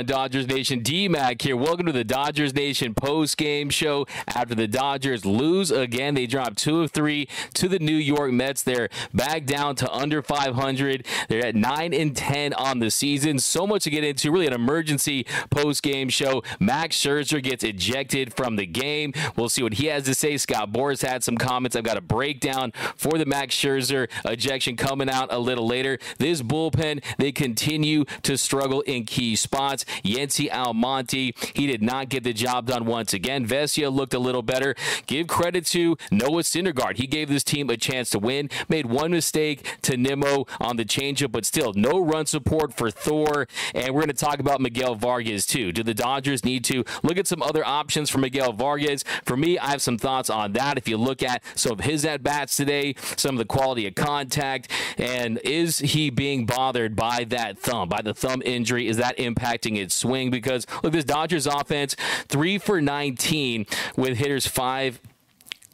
on, Dodgers Nation? D Mac here. Welcome to the Dodgers Nation post game show. After the Dodgers lose again, they dropped two of three to the New York Mets. They're back down to under 500. They're at 9 and 10 on the season. So much to get into. Really, an emergency post game show. Max Scherzer gets ejected from the game. We'll see what he has to say. Scott Boras had some comments. I've got a breakdown for the Max Scherzer ejection coming out a little later. This bullpen, they continue to struggle in key spots. Yency Almonte, he did not get the job done once again. Vesia looked a little better. Give credit to Noah Syndergaard. He gave this team a chance to win. Made one mistake to Nimmo on the changeup, but still no run support for Thor. And we're going to talk about Miguel Vargas too. Do the Dodgers need to look at some other options for Miguel Vargas? For me, I have some thoughts on that. If you look at some of his at bats today, some of the quality of contact, and is he being bothered by that thumb, by the thumb injury? Is that impacting its swing because look, this Dodgers offense, three for 19 with hitters five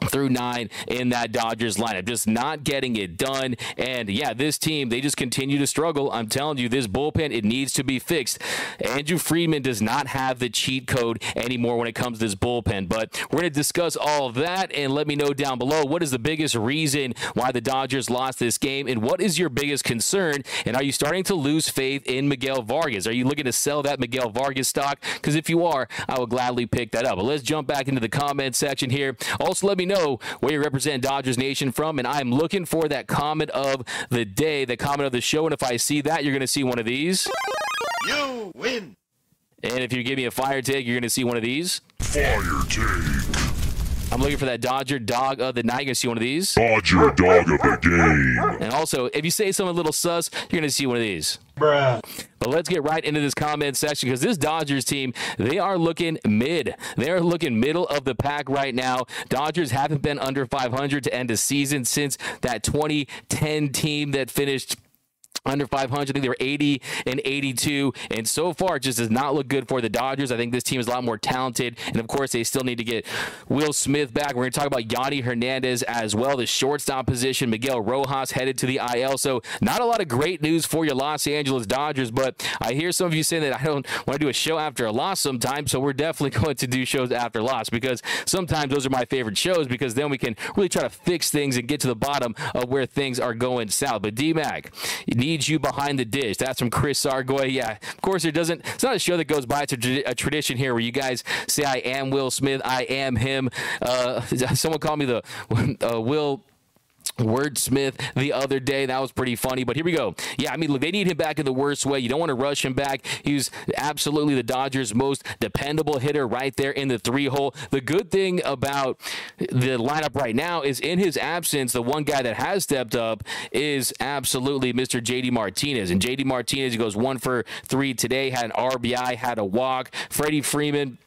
through nine in that Dodgers lineup. Just not getting it done. And yeah, this team, they just continue to struggle. I'm telling you, this bullpen, it needs to be fixed. Andrew Friedman does not have the cheat code anymore when it comes to this bullpen. But we're going to discuss all of that and let me know down below what is the biggest reason why the Dodgers lost this game and what is your biggest concern? And are you starting to lose faith in Miguel Vargas? Are you looking to sell that Miguel Vargas stock? Because if you are, I will gladly pick that up. But let's jump back into the comment section here. Also, let me know where you represent Dodgers Nation from, and I'm looking for that comment of the day, the comment of the show. And if I see that, you're going to see one of these. You win. And if you give me a fire take, you're going to see one of these. Fire take. I'm looking for that Dodger dog of the night. You're going to see one of these. Dodger dog of the game. And also, if you say something a little sus, you're going to see one of these. Bruh. But let's get right into this comment section because this Dodgers team, they are looking mid. They are looking middle of the pack right now. Dodgers haven't been under 500 to end a season since that 2010 team that finished under 500. I think they were 80 and 82. And so far, it just does not look good for the Dodgers. I think this team is a lot more talented. And of course, they still need to get Will Smith back. We're going to talk about Yonny Hernandez as well, the shortstop position. Miguel Rojas headed to the IL. So, not a lot of great news for your Los Angeles Dodgers. But I hear some of you saying that I don't want to do a show after a loss sometime. So, we're definitely going to do shows after loss because sometimes those are my favorite shows because then we can really try to fix things and get to the bottom of where things are going south. But D Mac, need needs you behind the dish. That's from Chris Sargoy. Yeah, of course, it doesn't. It's not a show that goes by. It's a, a tradition here where you guys say, "I am Will Smith. I am him." Uh, someone called me the uh, Will wordsmith the other day. That was pretty funny. But here we go. Yeah, I mean, look, they need him back in the worst way. You don't want to rush him back. He's absolutely the Dodgers' most dependable hitter right there in the three hole. The good thing about the lineup right now is in his absence, the one guy that has stepped up is absolutely Mr. JD Martinez. And JD Martinez, he goes one for three today, had an RBI, had a walk. Freddie Freeman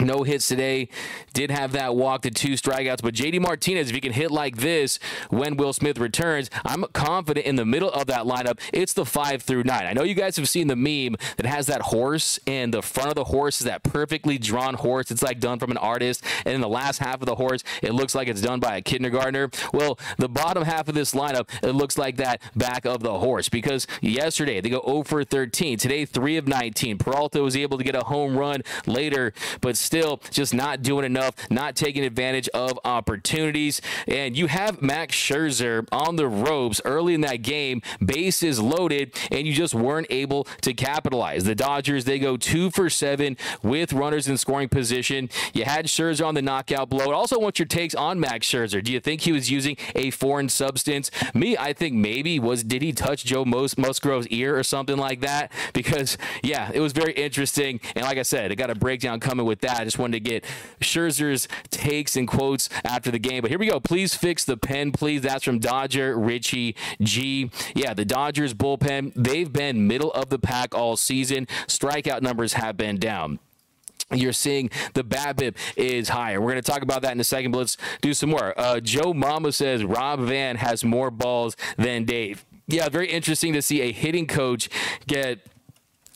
no hits today. Did have that walk to two strikeouts, but JD Martinez, if he can hit like this when Will Smith returns, I'm confident in the middle of that lineup. It's the five through nine. I know you guys have seen the meme that has that horse, and the front of the horse is that perfectly drawn horse. It's like done from an artist, and in the last half of the horse, it looks like it's done by a kindergartner. Well, the bottom half of this lineup, it looks like that back of the horse because yesterday they go 0 for 13. Today, 3 of 19. Peralta was able to get a home run later, but still just not doing enough, not taking advantage of opportunities. And you have Max Scherzer on the ropes early in that game, bases loaded, and you just weren't able to capitalize. The Dodgers, they go two for seven with runners in scoring position. You had Scherzer on the knockout blow. I also want your takes on Max Scherzer. Do you think he was using a foreign substance? Me, I think maybe was did he touch Joe Mus- Musgrove's ear or something like that? Because yeah, it was very interesting. And like I said, I got a breakdown coming with that. I just wanted to get Scherzer's takes and quotes after the game. But here we go. Please fix the pen, please. That's from Dodger Richie G. Yeah, the Dodgers bullpen, they've been middle of the pack all season. Strikeout numbers have been down you're seeing the BABIP is higher. We're going to talk about that in a second, but let's do some more. Uh, Joe Mama says Rob Van has more balls than Dave. Yeah, very interesting to see a hitting coach get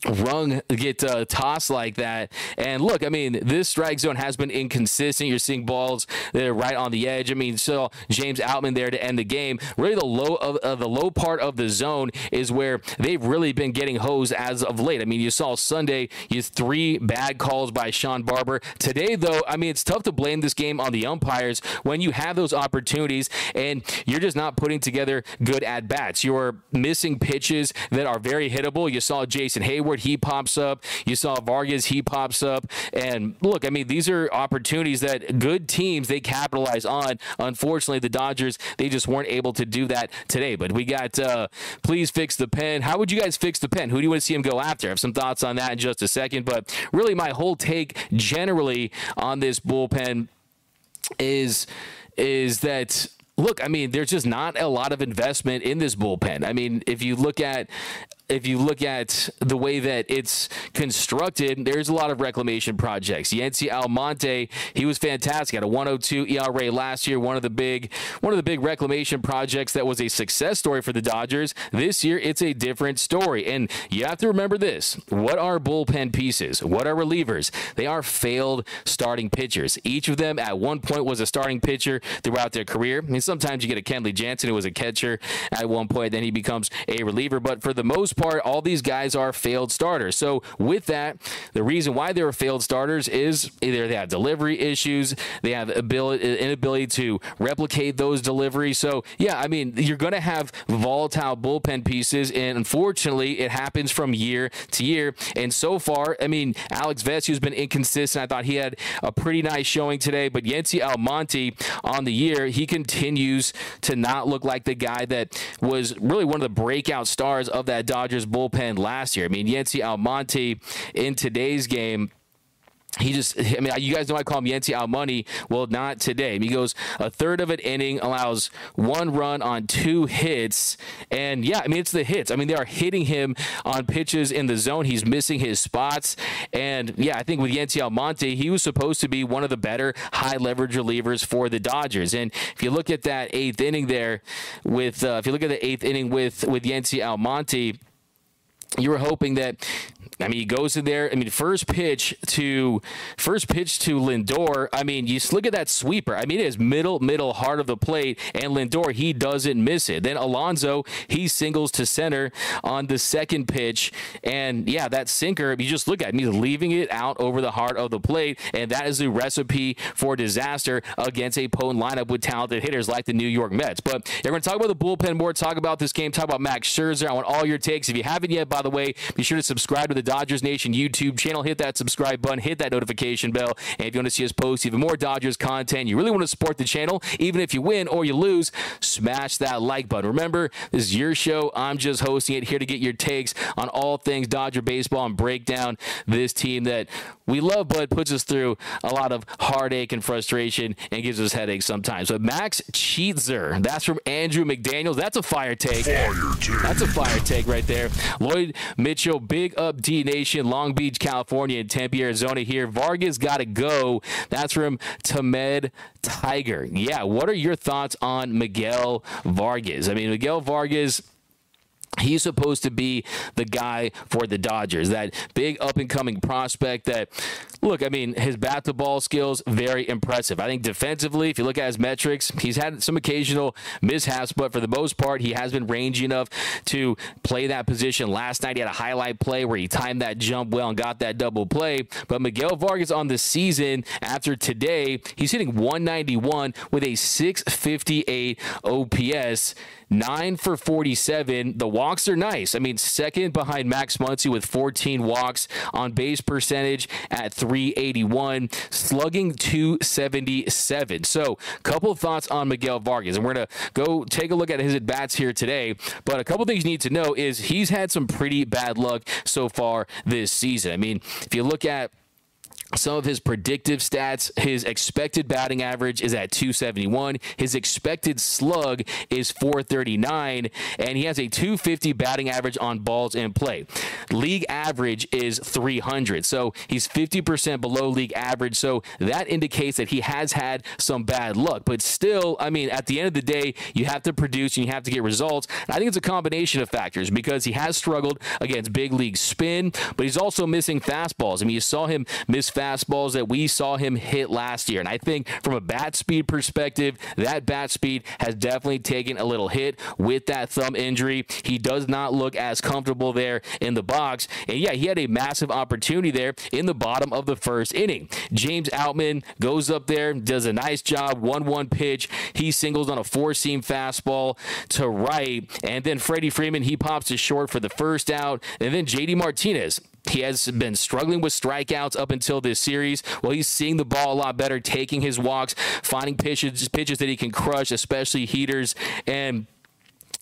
rung get uh, tossed like that. And look, I mean, this strike zone has been inconsistent. You're seeing balls that are right on the edge. I mean, so James Outman there to end the game. Really, the low of uh, the low part of the zone is where they've really been getting hosed as of late. I mean, you saw Sunday, you three bad calls by Sean Barber. Today, though, I mean, it's tough to blame this game on the umpires when you have those opportunities and you're just not putting together good at bats. You're missing pitches that are very hittable. You saw Jason He pops up. You saw Vargas, he pops up. And look, I mean, these are opportunities that good teams they capitalize on. Unfortunately, the Dodgers they just weren't able to do that today. But we got uh, please fix the pen. How would you guys fix the pen? Who do you want to see him go after? I have some thoughts on that in just a second. But really, my whole take generally on this bullpen is is that look, I mean, there's just not a lot of investment in this bullpen. I mean, if you look at if you look at the way that it's constructed, there's a lot of reclamation projects. Yency Almonte, he was fantastic. Had a 102 ERA last year. One of the big, one of the big reclamation projects that was a success story for the Dodgers. This year, it's a different story. And you have to remember this: what are bullpen pieces? What are relievers? They are failed starting pitchers. Each of them at one point was a starting pitcher throughout their career. I mean, sometimes you get a Kenley Jansen who was a catcher at one point, then he becomes a reliever. But for the most part, all these guys are failed starters. So with that, the reason why they were failed starters is either they have delivery issues, they have ability inability to replicate those deliveries. So yeah, I mean you're going to have volatile bullpen pieces, and unfortunately, it happens from year to year. And so far, I mean Alex Vesia's been inconsistent. I thought he had a pretty nice showing today, but Yency Almonte on the year, he continues to not look like the guy that was really one of the breakout stars of that Dodgers Dodgers bullpen last year. I mean, Yency Almonte in today's game he just, I mean, you guys know I call him Yency Almonte. Well, not today. He goes a third of an inning, allows one run on two hits. And yeah, I mean, it's the hits. I mean, they are hitting him on pitches in the zone. He's missing his spots. And yeah, I think with Yency Almonte, he was supposed to be one of the better high leverage relievers for the Dodgers. And if you look at that eighth inning there with, uh, if you look at the eighth inning with, with Yency Almonte, you were hoping that I mean, he goes in there. I mean, first pitch to first pitch to Lindor. I mean, you look at that sweeper. I mean, it is middle, middle, heart of the plate, and Lindor he doesn't miss it. Then Alonso he singles to center on the second pitch, and yeah, that sinker. You just look at it, he's leaving it out over the heart of the plate, and that is the recipe for disaster against a potent lineup with talented hitters like the New York Mets. But we're going to talk about the bullpen more, talk about this game, talk about Max Scherzer. I want all your takes. If you haven't yet, by the way, be sure to subscribe to the Dodgers Nation YouTube channel. Hit that subscribe button, hit that notification bell. And if you want to see us post even more Dodgers content, you really want to support the channel, even if you win or you lose, smash that like button. Remember, this is your show. I'm just hosting it, here to get your takes on all things Dodger baseball and break down this team that we love, but puts us through a lot of heartache and frustration and gives us headaches sometimes. But Max Scherzer, that's from Andrew McDaniels. That's a fire take. Fire take. That's a fire take right there. Lloyd Mitchell, big up D Nation, Long Beach, California, and Tempe, Arizona here. Vargas got to go. That's from Tamed Tiger. Yeah, what are your thoughts on Miguel Vargas? I mean, Miguel Vargas He's supposed to be the guy for the Dodgers, that big up and coming prospect that, look, I mean, his bat to ball skills, very impressive. I think defensively, if you look at his metrics, he's had some occasional mishaps, but for the most part, he has been rangy enough to play that position. Last night, he had a highlight play where he timed that jump well and got that double play. But Miguel Vargas on the season after today, he's hitting 191 with a 658 OPS. 9 for 47. The walks are nice. I mean, second behind Max Muncy with 14 walks on base percentage at 381, slugging 277. So, a couple thoughts on Miguel Vargas. And we're going to go take a look at his at bats here today. But a couple things you need to know is he's had some pretty bad luck so far this season. I mean, if you look at some of his predictive stats. His expected batting average is at 271. His expected slug is 439, and he has a 250 batting average on balls in play. League average is 300, so he's 50% below league average. So that indicates that he has had some bad luck. But still, I mean, at the end of the day, you have to produce and you have to get results. And I think it's a combination of factors because he has struggled against big league spin, but he's also missing fastballs. I mean, you saw him miss fastballs that we saw him hit last year. And I think from a bat speed perspective, that bat speed has definitely taken a little hit with that thumb injury. He does not look as comfortable there in the box. And yeah, he had a massive opportunity there in the bottom of the first inning. James Outman goes up there, does a nice job, 1 1 pitch. He singles on a four seam fastball to right. And then Freddie Freeman, he pops to short for the first out. And then JD Martinez he has been struggling with strikeouts up until this series. Well, he's seeing the ball a lot better, taking his walks, finding pitches, pitches that he can crush, especially heaters, and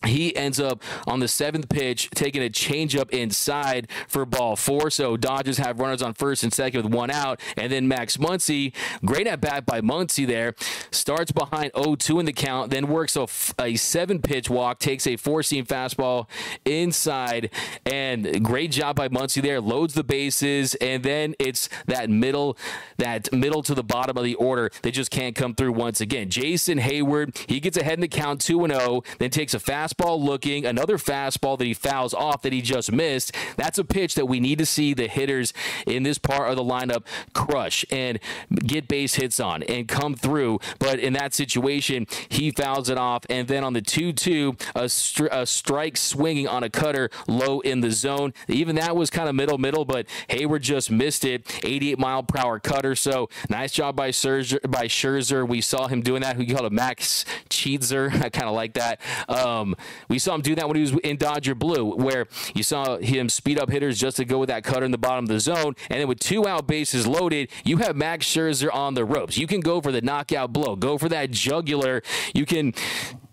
he ends up on the seventh pitch taking a changeup inside for ball four. So Dodgers have runners on first and second with one out. And then Max Muncy, great at bat by Muncy there, starts behind 0 2 in the count, then works a, a seven pitch walk, takes a four seam fastball inside. And great job by Muncy there, loads the bases. And then it's that middle, that middle to the bottom of the order that just can't come through once again. Jason Heyward, he gets ahead in the count 2 0, then takes a fast fastball looking, another fastball that he fouls off that he just missed. That's a pitch that we need to see the hitters in this part of the lineup crush and get base hits on and come through. But in that situation, he fouls it off. And then on the 2 2, a, stri- a strike swinging on a cutter low in the zone. Even that was kind of middle, middle, but Heyward just missed it. 88 mile per hour cutter. So nice job by Scherzer. By Scherzer. We saw him doing that. We called him Max Cheetzer. I kind of like that. Um, we saw him do that when he was in Dodger Blue, where you saw him speed up hitters just to go with that cutter in the bottom of the zone. And then with two out bases loaded, you have Max Scherzer on the ropes. You can go for the knockout blow, go for that jugular. You can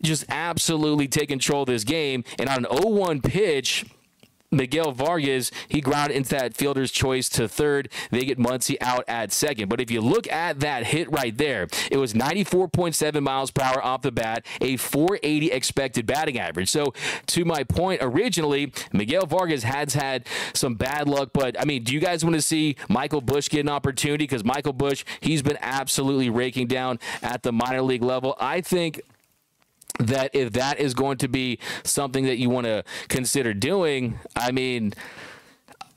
just absolutely take control of this game. And on an 0 1 pitch, Miguel Vargas, he grounded into that fielder's choice to third. They get Muncy out at second. But if you look at that hit right there, it was 94.7 miles per hour off the bat, a 480 expected batting average. So, to my point originally, Miguel Vargas has had some bad luck. But, I mean, do you guys want to see Michael Busch get an opportunity? Because Michael Busch, he's been absolutely raking down at the minor league level. I think that if that is going to be something that you want to consider doing, I mean,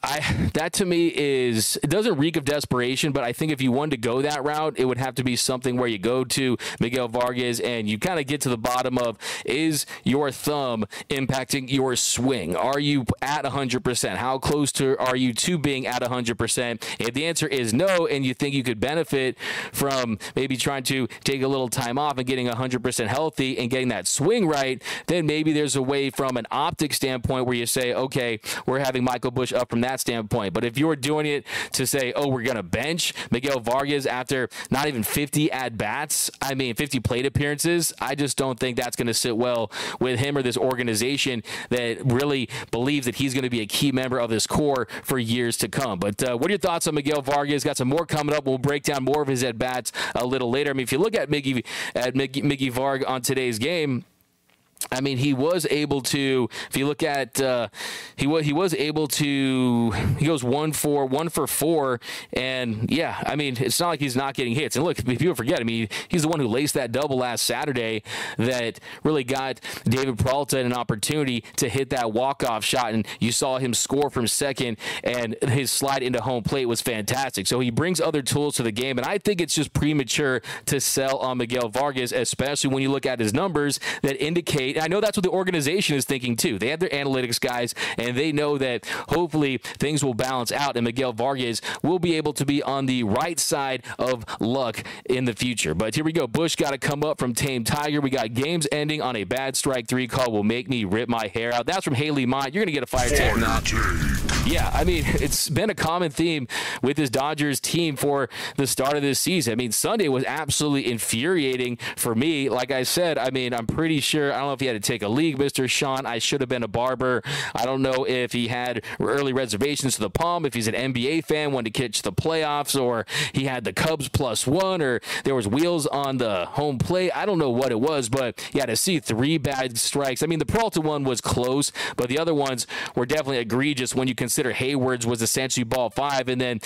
I that to me is it doesn't reek of desperation, but I think if you wanted to go that route, it would have to be something where you go to Miguel Vargas and you kind of get to the bottom of is your thumb impacting your swing? Are you at 100%? How close to are you to being at 100%? If the answer is no and you think you could benefit from maybe trying to take a little time off and getting 100% healthy and getting that swing right, then maybe there's a way from an optic standpoint where you say, okay, we're having Michael Busch up from that that standpoint. But if you're doing it to say, oh, we're going to bench Miguel Vargas after not even 50 at bats, I mean, 50 plate appearances, I just don't think that's going to sit well with him or this organization that really believes that he's going to be a key member of this core for years to come. But uh, what are your thoughts on Miguel Vargas? Got some more coming up. We'll break down more of his at bats a little later. I mean, if you look at Miggy at Miggy, Miggy Varg on today's game, I mean, he was able to. If you look at, uh, he was he was able to. He goes one for one for four, and yeah, I mean, it's not like he's not getting hits. And look, if people forget. I mean, he's the one who laced that double last Saturday that really got David Peralta an opportunity to hit that walk off shot, and you saw him score from second, and his slide into home plate was fantastic. So he brings other tools to the game, and I think it's just premature to sell on Miguel Vargas, especially when you look at his numbers that indicate I know that's what the organization is thinking too. They have their analytics guys, and they know that hopefully things will balance out, and Miguel Vargas will be able to be on the right side of luck in the future. But here we go. Busch got to come up from Tame Tiger. We got games ending on a bad strike three call will make me rip my hair out. That's from Haley Mott. You're going to get a fire that. Yeah, I mean, it's been a common theme with this Dodgers team for the start of this season. I mean, Sunday was absolutely infuriating for me. Like I said, I mean, I'm pretty sure, I don't know if he had to take a league, Mr. Sean. I should have been a barber. I don't know if he had early reservations to the Palm, if he's an NBA fan, wanted to catch the playoffs, or he had the Cubs plus one, or there was wheels on the home plate. I don't know what it was, but yeah, to see three bad strikes. I mean, the Peralta one was close, but the other ones were definitely egregious when you consider Heyward's was essentially ball five, and then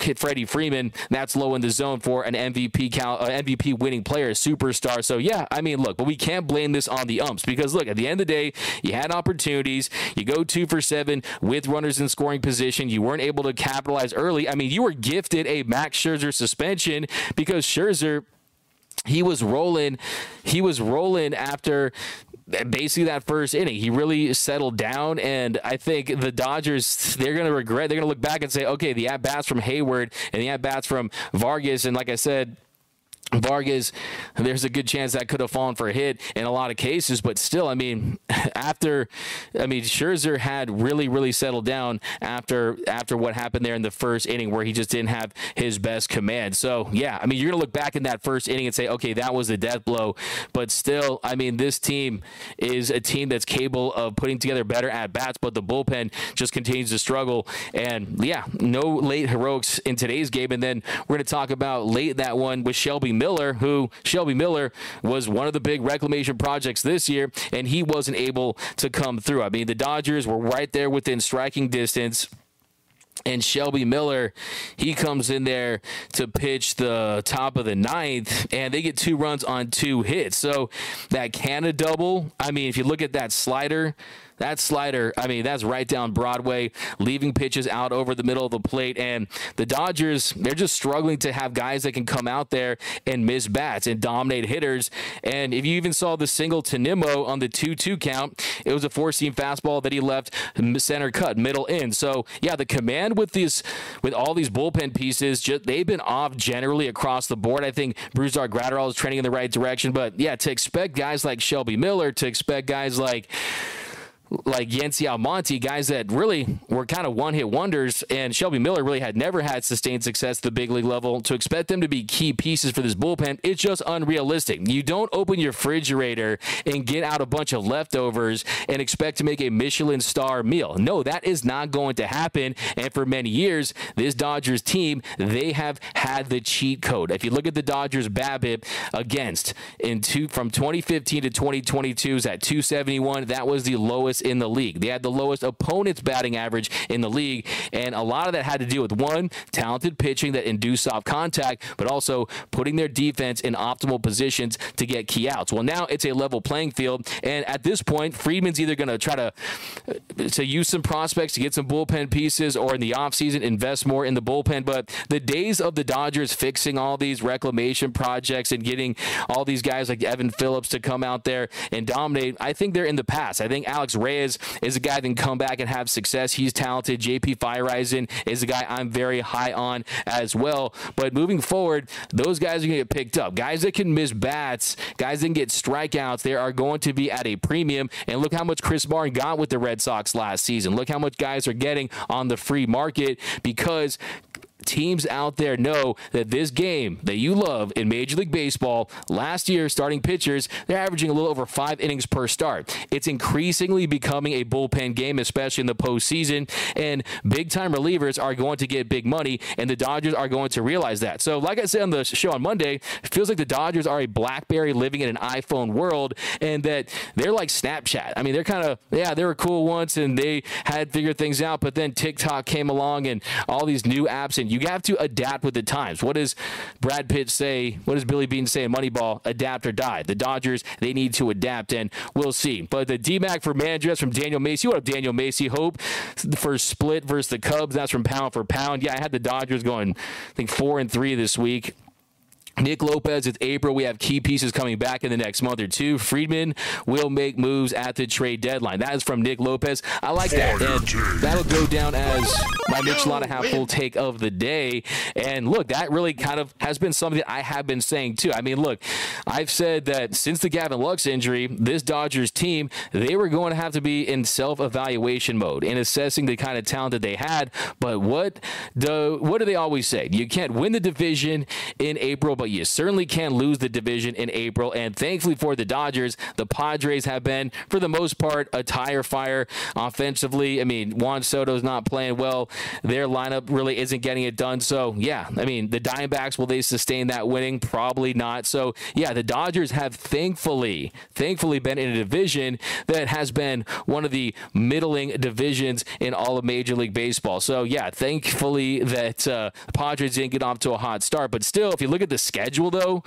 hit Freddie Freeman. That's low in the zone for an MVP count, uh, MVP winning player, superstar. So yeah, I mean, look, but we can't blame this on the umps because look, at the end of the day, you had opportunities. You go two for seven with runners in scoring position. You weren't able to capitalize early. I mean, you were gifted a Max Scherzer suspension because Scherzer he was rolling he was rolling after basically that first inning. He really settled down and i think the dodgers they're going to regret they're going to look back and say okay the at bats from Heyward and the at bats from vargas and like i said Vargas, there's a good chance that could have fallen for a hit in a lot of cases, but still, I mean, after, I mean, Scherzer had really, really settled down after after what happened there in the first inning, where he just didn't have his best command. So, yeah, I mean, you're gonna look back in that first inning and say, okay, that was a death blow, but still, I mean, this team is a team that's capable of putting together better at bats, but the bullpen just continues to struggle. And yeah, no late heroics in today's game, and then we're gonna talk about late that one with Shelby. Miller, who Shelby Miller was one of the big reclamation projects this year, and he wasn't able to come through. I mean, the Dodgers were right there within striking distance and Shelby Miller, he comes in there to pitch the top of the ninth, and they get two runs on two hits. So that Canha double, I mean, if you look at that slider, that slider, I mean, that's right down Broadway, leaving pitches out over the middle of the plate. And the Dodgers, they're just struggling to have guys that can come out there and miss bats and dominate hitters. And if you even saw the single to Nimmo on the 2 2 count, it was a four seam fastball that he left center cut, middle in. So, yeah, the command with these, with all these bullpen pieces, just, they've been off generally across the board. I think Brusdar Graterol is trending in the right direction. But yeah, to expect guys like Shelby Miller, to expect guys like, like Yency Almonte, guys that really were kind of one hit wonders, and Shelby Miller really had never had sustained success at the big league level. To expect them to be key pieces for this bullpen, it's just unrealistic. You don't open your refrigerator and get out a bunch of leftovers and expect to make a Michelin star meal. No, that is not going to happen. And for many years, this Dodgers team, they have had the cheat code. If you look at the Dodgers BABIP against in two from 2015 to 2022 is at 271. That was the lowest in the league. They had the lowest opponent's batting average in the league, and a lot of that had to do with one, talented pitching that induced soft contact, but also putting their defense in optimal positions to get key outs. Well, now it's a level playing field, and at this point, Friedman's either going to try to uh, to use some prospects to get some bullpen pieces, or in the offseason invest more in the bullpen. But the days of the Dodgers fixing all these reclamation projects and getting all these guys like Evan Phillips to come out there and dominate, I think they're in the past. I think Alex Reyes is a guy that can come back and have success. He's talented. JP Feyereisen is a guy I'm very high on as well. But moving forward, those guys are going to get picked up. Guys that can miss bats, guys that can get strikeouts, they are going to be at a premium. And look how much Chris Martin got with the Red Sox last season. Look how much guys are getting on the free market because teams out there know that this game that you love in Major League Baseball, last year, starting pitchers, they're averaging a little over five innings per start. It's increasingly becoming a bullpen game, especially in the postseason, and big time relievers are going to get big money, and the Dodgers are going to realize that. So, like I said on the show on Monday, it feels like the Dodgers are a Blackberry living in an iPhone world, and that they're like Snapchat. I mean, they're kind of, yeah, they were cool once and they had figured things out, but then TikTok came along and all these new apps, and you have to adapt with the times. What does Brad Pitt say? What does Billy Beane say in Moneyball? Adapt or die. The Dodgers, they need to adapt, and we'll see. But the DMAC for man from Daniel Macy. What up, Daniel Macy? Hope first split versus the Cubs. That's from pound for pound. Yeah, I had the Dodgers going, I think, four and three this week. Nick Lopez, it's April. We have key pieces coming back in the next month or two. Friedman will make moves at the trade deadline. That is from Nick Lopez. I like that. And that'll go down as my Michelada half full take of the day. And look, that really kind of has been something that I have been saying too. I mean, look, I've said that since the Gavin Lux injury, this Dodgers team, they were going to have to be in self evaluation mode in assessing the kind of talent that they had. But what do, what do they always say? You can't win the division in April, but you certainly can't lose the division in April. And thankfully for the Dodgers, the Padres have been, for the most part, a tire fire offensively. I mean, Juan Soto's not playing well. Their lineup really isn't getting it done. So, yeah, I mean, the Diamondbacks, will they sustain that winning? Probably not. So, yeah, the Dodgers have thankfully, thankfully been in a division that has been one of the middling divisions in all of Major League Baseball. So, yeah, thankfully that uh, the Padres didn't get off to a hot start. But still, if you look at the schedule, though,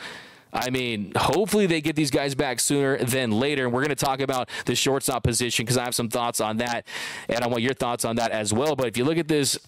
I mean, hopefully they get these guys back sooner than later. And we're going to talk about the shortstop position because I have some thoughts on that, and I want your thoughts on that as well. But if you look at this,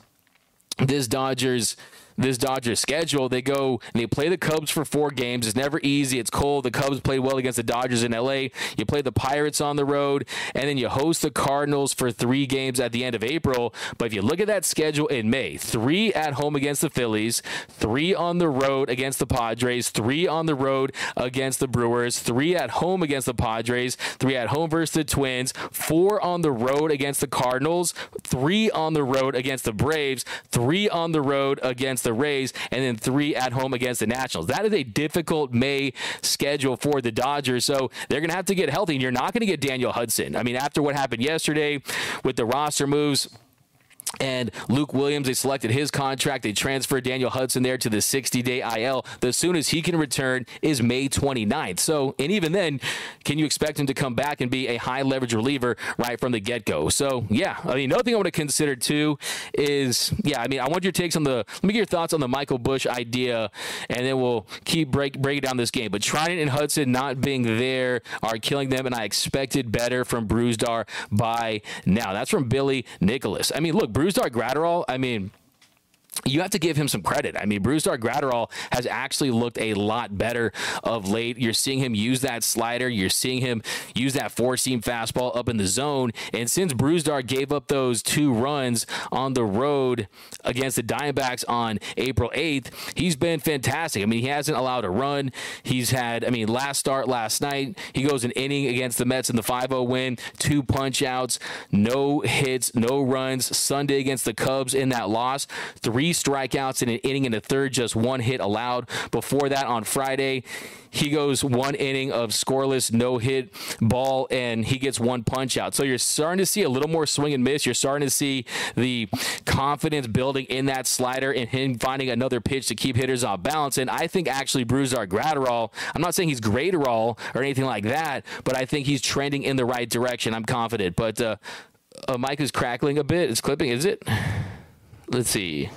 this Dodgers this Dodgers schedule. They go and they play the Cubs for four games. It's never easy. It's cold. The Cubs played well against the Dodgers in LA. You play the Pirates on the road, and then you host the Cardinals for three games at the end of April. But if you look at that schedule in May, three at home against the Phillies, three on the road against the Padres, three on the road against the Brewers, three at home against the Padres, three at home versus the Twins, four on the road against the Cardinals, three on the road against the Braves, three on the road against the the Rays, and then three at home against the Nationals. That is a difficult May schedule for the Dodgers. So they're going to have to get healthy, and you're not going to get Daniel Hudson. I mean, after what happened yesterday with the roster moves, and Luke Williams, they selected his contract. They transferred Daniel Hudson there to the 60 day IL. The soonest he can return is May 29th. So, and even then, can you expect him to come back and be a high leverage reliever right from the get go? So, yeah, I mean, another thing I want to consider too is, yeah, I mean, I want your takes on the, let me get your thoughts on the Michael Busch idea, and then we'll keep break, breaking down this game. But Treinen and Hudson not being there are killing them, and I expected better from Brusdar by now. That's from Billy Nicholas. I mean, look, Brusdar Graterol, I mean, you have to give him some credit. I mean, Brusdar Graterol has actually looked a lot better of late. You're seeing him use that slider. You're seeing him use that four seam fastball up in the zone. And since Brusdar gave up those two runs on the road against the Diamondbacks on April 8th, he's been fantastic. I mean, he hasn't allowed a run. He's had, I mean, last start last night, he goes an inning against the Mets in the 5 0 win, two punch outs, no hits, no runs. Sunday against the Cubs in that loss, three three strikeouts in an inning in the third, just one hit allowed. Before that, on Friday, he goes one inning of scoreless, no hit ball, and he gets one punch out. So you're starting to see a little more swing and miss. You're starting to see the confidence building in that slider and him finding another pitch to keep hitters off balance. And I think actually Brusdar Graterol, I'm not saying he's greaterol or anything like that, but I think he's trending in the right direction. I'm confident. But uh, uh, Mike is crackling a bit. It's clipping, is it? Let's see.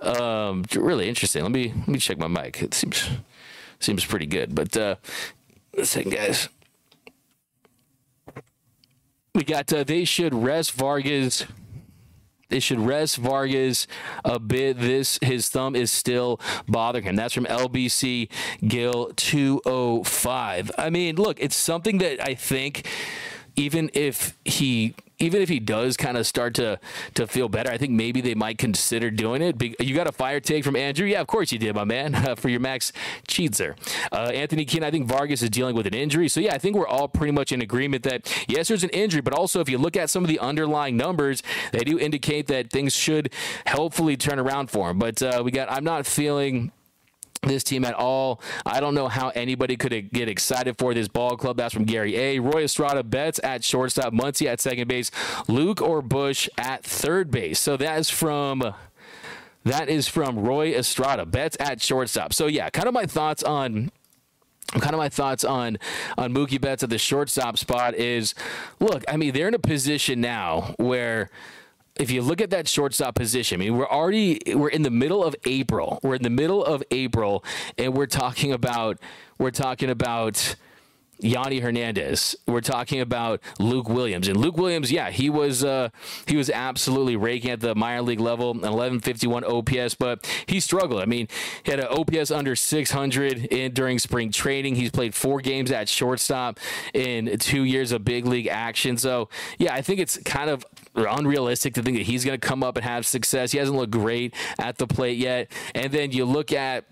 Um, really interesting. Let me let me check my mic. It seems seems pretty good. But uh, listen, guys, we got uh, they should rest Vargas. They should rest Vargas a bit. This his thumb is still bothering him. That's from LBC Gill 205. I mean, look, it's something that I think even if he even if he does kind of start to to feel better, I think maybe they might consider doing it. You got a fire take from Andrew? Yeah, of course you did, my man, uh, for your Max Cheetzer. Uh, Anthony Keene, I think Vargas is dealing with an injury. So, yeah, I think we're all pretty much in agreement that, yes, there's an injury, but also if you look at some of the underlying numbers, they do indicate that things should hopefully turn around for him. But uh, we got, I'm not feeling this team at all. I don't know how anybody could get excited for this ball club. That's from Gary A. Roy Estrada bets at shortstop, Muncy at second base, Luke or Busch at third base. So that's from that is from Roy Estrada. Bets at shortstop. So yeah, kind of my thoughts on kind of my thoughts on on Mookie Betts at the shortstop spot is look, I mean, they're in a position now where if you look at that shortstop position, I mean, we're already we're in the middle of April. We're in the middle of April, and we're talking about we're talking about Yonny Hernandez. We're talking about Luke Williams, and Luke Williams, yeah, he was uh, he was absolutely raking at the minor league level, an 1151 OPS, but he struggled. I mean, he had an OPS under 600 in during spring training. He's played four games at shortstop in two years of big league action. So yeah, I think it's kind of unrealistic to think that he's going to come up and have success. He hasn't looked great at the plate yet, and then you look at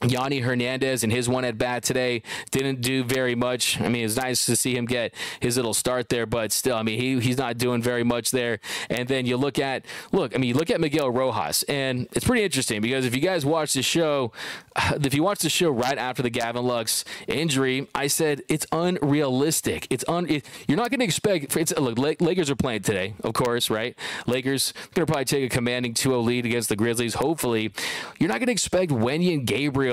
Yonny Hernandez and his one at bat today didn't do very much. I mean, it's nice to see him get his little start there, but still, I mean, he, he's not doing very much there. And then you look at, look, I mean, you look at Miguel Rojas, and it's pretty interesting because if you guys watch the show, if you watch the show right after the Gavin Lux injury, I said it's unrealistic. It's un. It, you're not going to expect. It's look. Lakers are playing today, of course, right? Lakers going to probably take a commanding 2-0 lead against the Grizzlies. Hopefully, you're not going to expect Wenyen Gabriel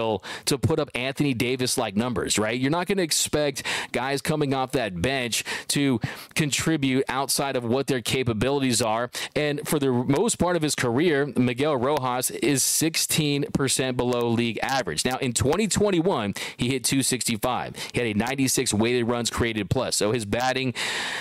to put up Anthony Davis like numbers, right? You're not going to expect guys coming off that bench to contribute outside of what their capabilities are. And for the most part of his career, Miguel Rojas is 16% below league average. Now, in 2021, he hit 265. He had a 96 weighted runs created plus. So his batting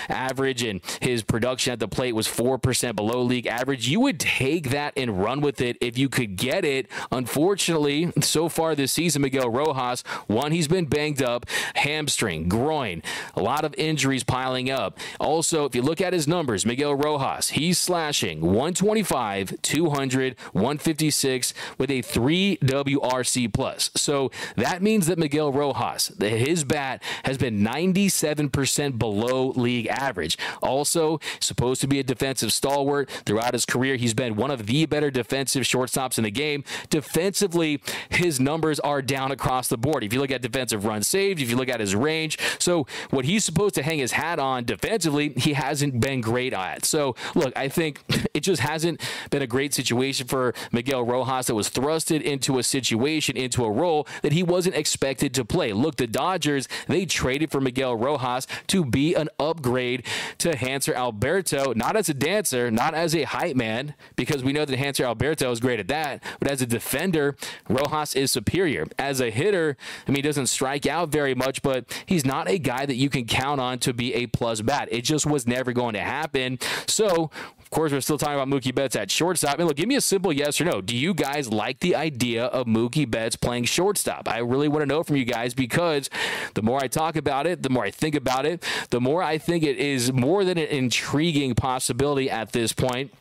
average and his production at the plate was 4% below league average. You would take that and run with it if you could get it. Unfortunately, so far, far this season, Miguel Rojas, one, he's been banged up, hamstring, groin, a lot of injuries piling up. Also, if you look at his numbers, Miguel Rojas, he's slashing 125, 200, 156 with a 3 WRC plus. So that means that Miguel Rojas, his bat has been 97% below league average. Also, supposed to be a defensive stalwart throughout his career. He's been one of the better defensive shortstops in the game. Defensively, his numbers numbers are down across the board. If you look at defensive runs saved, if you look at his range, so what he's supposed to hang his hat on defensively, he hasn't been great at. So look, I think it just hasn't been a great situation for Miguel Rojas that was thrusted into a situation, into a role that he wasn't expected to play. Look, the Dodgers, they traded for Miguel Rojas to be an upgrade to Hanser Alberto, not as a dancer, not as a hype man, because we know that Hanser Alberto is great at that, but as a defender, Rojas is superior. As a hitter, I mean, he doesn't strike out very much, but he's not a guy that you can count on to be a plus bat. It just was never going to happen. So, of course, we're still talking about Mookie Betts at shortstop. And look, give me a simple yes or no. Do you guys like the idea of Mookie Betts playing shortstop? I really want to know from you guys because the more I talk about it, the more I think about it, the more I think it is more than an intriguing possibility at this point.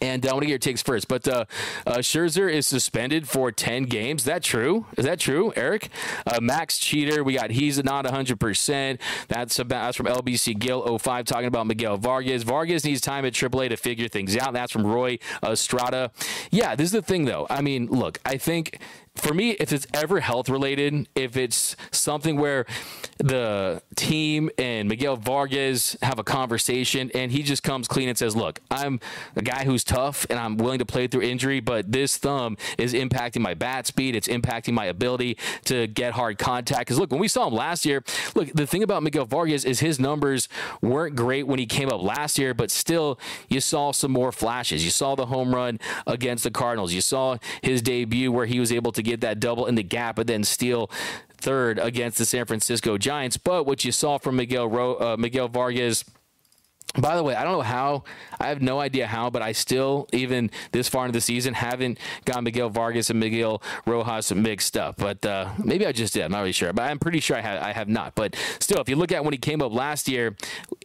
And uh, I want to get your takes first. But uh, uh, Scherzer is suspended for 10 games. Is that true? Is that true, Eric? Uh, Max Cheater, we got he's not 100%. That's, about, that's from LBC Gill 05 talking about Miguel Vargas. Vargas needs time at AAA to figure things out. That's from Roy Estrada. Yeah, this is the thing, though. I mean, look, I think for me, if it's ever health related, if it's something where the team and Miguel Vargas have a conversation and he just comes clean and says, Look, I'm a guy who's tough and I'm willing to play through injury, but this thumb is impacting my bat speed. It's impacting my ability to get hard contact. Because look, when we saw him last year, look, the thing about Miguel Vargas is his numbers weren't great when he came up last year, but still, you saw some more flashes. You saw the home run against the Cardinals. You saw his debut where he was able to get that double in the gap, but then steal third against the San Francisco Giants. But what you saw from Miguel Ro- uh, Miguel Vargas. By the way, I don't know how. I have no idea how, but I still, even this far into the season, haven't got Miguel Vargas and Miguel Rojas mixed up. But uh, maybe I just did. I'm not really sure. But I'm pretty sure I have, I have not. But still, if you look at when he came up last year,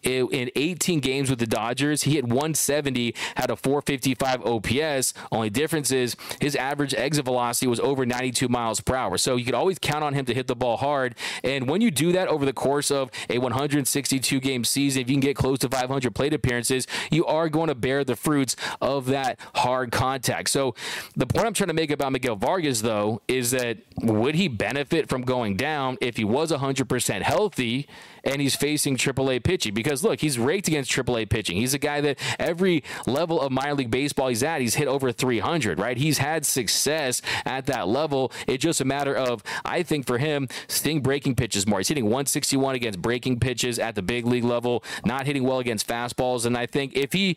in 18 games with the Dodgers, he hit 170, had a 455 OPS. Only difference is his average exit velocity was over 92 miles per hour. So you could always count on him to hit the ball hard. And when you do that over the course of a 162 game season, if you can get close to 500 plate appearances, you are going to bear the fruits of that hard contact. So the point I'm trying to make about Miguel Vargas, though, is that would he benefit from going down if he was 100% healthy? And he's facing AAA pitching because look, he's raked against AAA pitching. He's a guy that every level of minor league baseball he's at, he's hit over 300, right? He's had success at that level. It's just a matter of, I think for him, sting breaking pitches more. He's hitting 161 against breaking pitches at the big league level, not hitting well against fastballs. And I think if he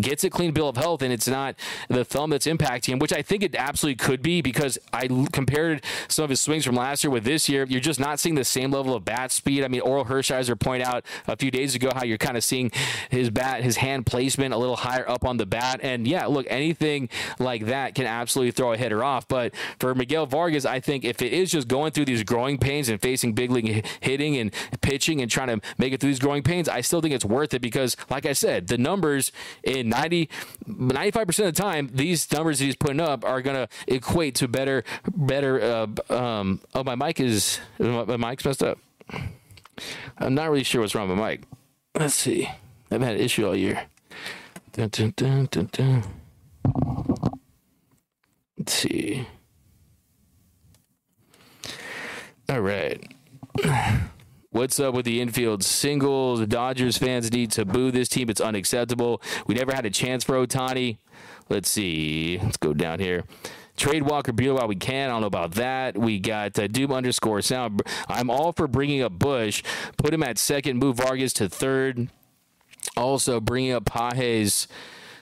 gets a clean bill of health and it's not the thumb that's impacting him, which I think it absolutely could be because I compared some of his swings from last year with this year, you're just not seeing the same level of bat speed. I mean, Orel Hershiser point out a few days ago how you're kind of seeing his bat, his hand placement a little higher up on the bat. And yeah, look, anything like that can absolutely throw a hitter off. But for Miguel Vargas, I think if it is just going through these growing pains and facing big league hitting and pitching and trying to make it through these growing pains, I still think it's worth it because, like I said, the numbers in 90, 95% of the time, these numbers that he's putting up are going to equate to better, better. Uh, um, oh, my mic is, my mic's messed up. I'm not really sure what's wrong with Mike. Let's see. I've had an issue all year. Dun, dun, dun, Let's see. All right. What's up with the infield singles? Dodgers fans need to boo this team. It's unacceptable. We never had a chance for Ohtani. Let's see. Let's go down here. Trade Walker Buehler while we can. I don't know about that. We got uh, Doom underscore sound. I'm all for bringing up Busch. Put him at second. Move Vargas to third. Also bringing up Pages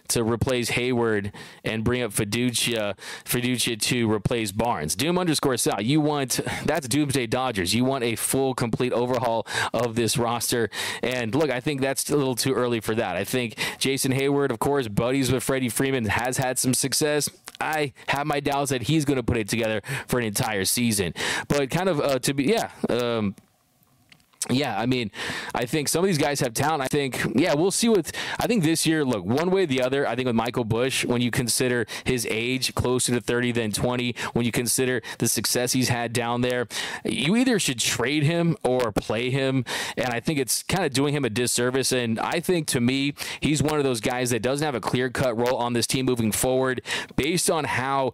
to replace Heyward and bring up Fiducia, Fiducia to replace Barnes. Doom underscore Sal, you want that's Doomsday Dodgers. You want a full, complete overhaul of this roster. And look, I think that's a little too early for that. I think Jason Heyward, of course, buddies with Freddie Freeman, has had some success. I have my doubts that he's going to put it together for an entire season. But kind of uh, to be, yeah, um, yeah, I mean, I think some of these guys have talent. I think, yeah, we'll see what. I think this year, look, one way or the other, I think with Michael Busch, when you consider his age closer to 30 than 20, when you consider the success he's had down there, you either should trade him or play him. And I think it's kind of doing him a disservice. And I think to me, he's one of those guys that doesn't have a clear cut role on this team moving forward based on how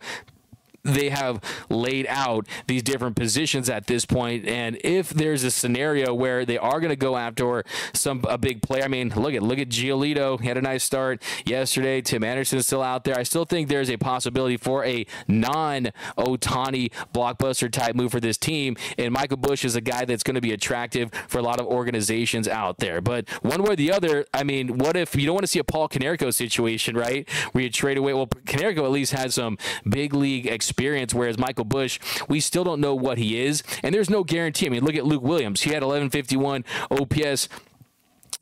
they have laid out these different positions at this point. And if there's a scenario where they are going to go after some a big player, I mean, look at look at Giolito. He had a nice start yesterday. Tim Anderson is still out there. I still think there's a possibility for a non-Ohtani blockbuster type move for this team. And Michael Busch is a guy that's going to be attractive for a lot of organizations out there. But one way or the other, I mean, what if you don't want to see a Paul Konerko situation, right? Where you trade away. Well, Konerko at least has some big league experience experience, whereas Michael Busch, we still don't know what he is, and there's no guarantee. I mean, look at Luke Williams. He had 1151 OPS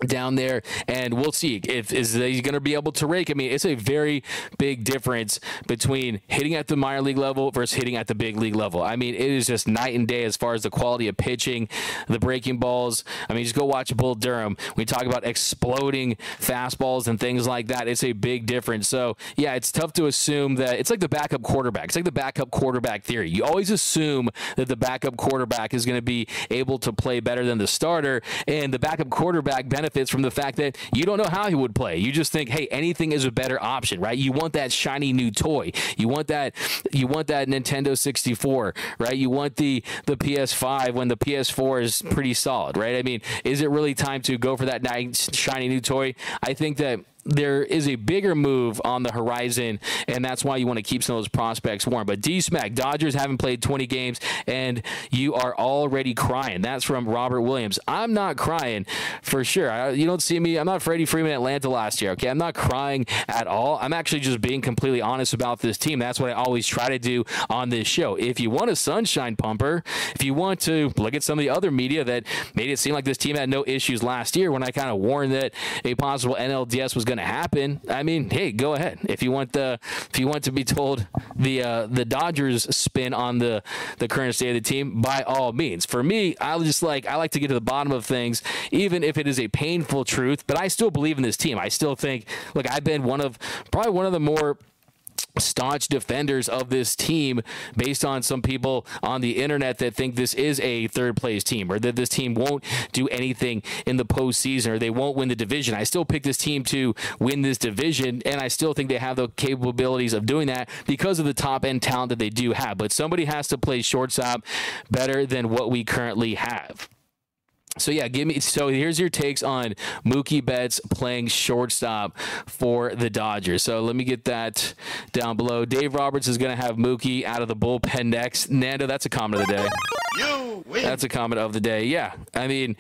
down there and we'll see. If is he's going to be able to rake? I mean it's a very big difference between hitting at the minor league level versus hitting at the big league level. I mean it is just night and day as far as the quality of pitching the breaking balls. I mean just go watch bull durham. We talk about exploding fastballs and things like that. It's a big difference. So yeah it's tough to assume that it's like the backup quarterback. It's like the backup quarterback theory. You always assume that the backup quarterback is going to be able to play better than the starter and the backup quarterback benefits benefits from the fact that you don't know how he would play. You just think, hey, anything is a better option, right? You want that shiny new toy. You want that. You want that Nintendo 64, right? You want the the PS5 when the PS4 is pretty solid, right? I mean, is it really time to go for that nice shiny new toy? I think that there is a bigger move on the horizon, and that's why you want to keep some of those prospects warm. But D Smack, Dodgers haven't played 20 games, and you are already crying. That's from Robert Williams. I'm not crying for sure. I, you don't see me. I'm not Freddie Freeman Atlanta last year. Okay, I'm not crying at all. I'm actually just being completely honest about this team. That's what I always try to do on this show. If you want a sunshine pumper, if you want to look at some of the other media that made it seem like this team had no issues last year, when I kind of warned that a possible NLDS was going to happen, I mean, hey, go ahead. If you want the if you want to be told the uh, the Dodgers spin on the the current state of the team, by all means. For me, I just like I like to get to the bottom of things, even if it is a painful truth. But I still believe in this team. I still think. Look, I've been one of probably one of the more staunch defenders of this team based on some people on the internet that think this is a third place team or that this team won't do anything in the postseason or they won't win the division. I still pick this team to win this division, and I still think they have the capabilities of doing that because of the top end talent that they do have. But somebody has to play shortstop better than what we currently have. So yeah, give me. So here's your takes on Mookie Betts playing shortstop for the Dodgers. So let me get that down below. Dave Roberts is going to have Mookie out of the bullpen next. Nando, that's a comment of the day. That's a comment of the day. Yeah, I mean.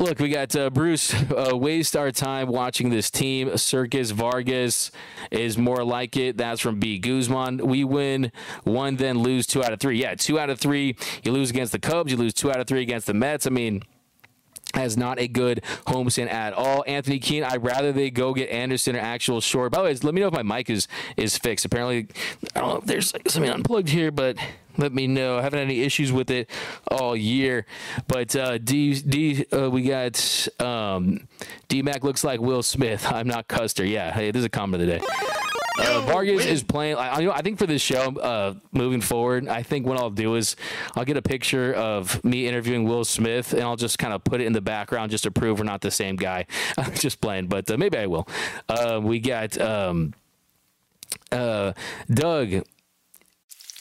Look, we got uh, Bruce. Uh, waste our time watching this team. Circus Vargas is more like it. That's from B. Guzman. We win one, then lose two out of three. Yeah, two out of three. You lose against the Cubs. You lose two out of three against the Mets. I mean, has not a good homestand at all. Anthony Keene, I'd rather they go get Anderson or actual short. By the way, let me know if my mic is is fixed. Apparently, I don't know if there's something unplugged here, but let me know. I haven't had any issues with it all year. But uh, D, D uh, we got um, D Mac looks like Will Smith. I'm not Custer. Yeah, hey, this is a comment of the day. Uh, Vargas is playing. I, you know, I think for this show, uh, moving forward, I think what I'll do is I'll get a picture of me interviewing Will Smith, and I'll just kind of put it in the background just to prove we're not the same guy. just playing, but uh, maybe I will. Uh, we got um, uh, Doug.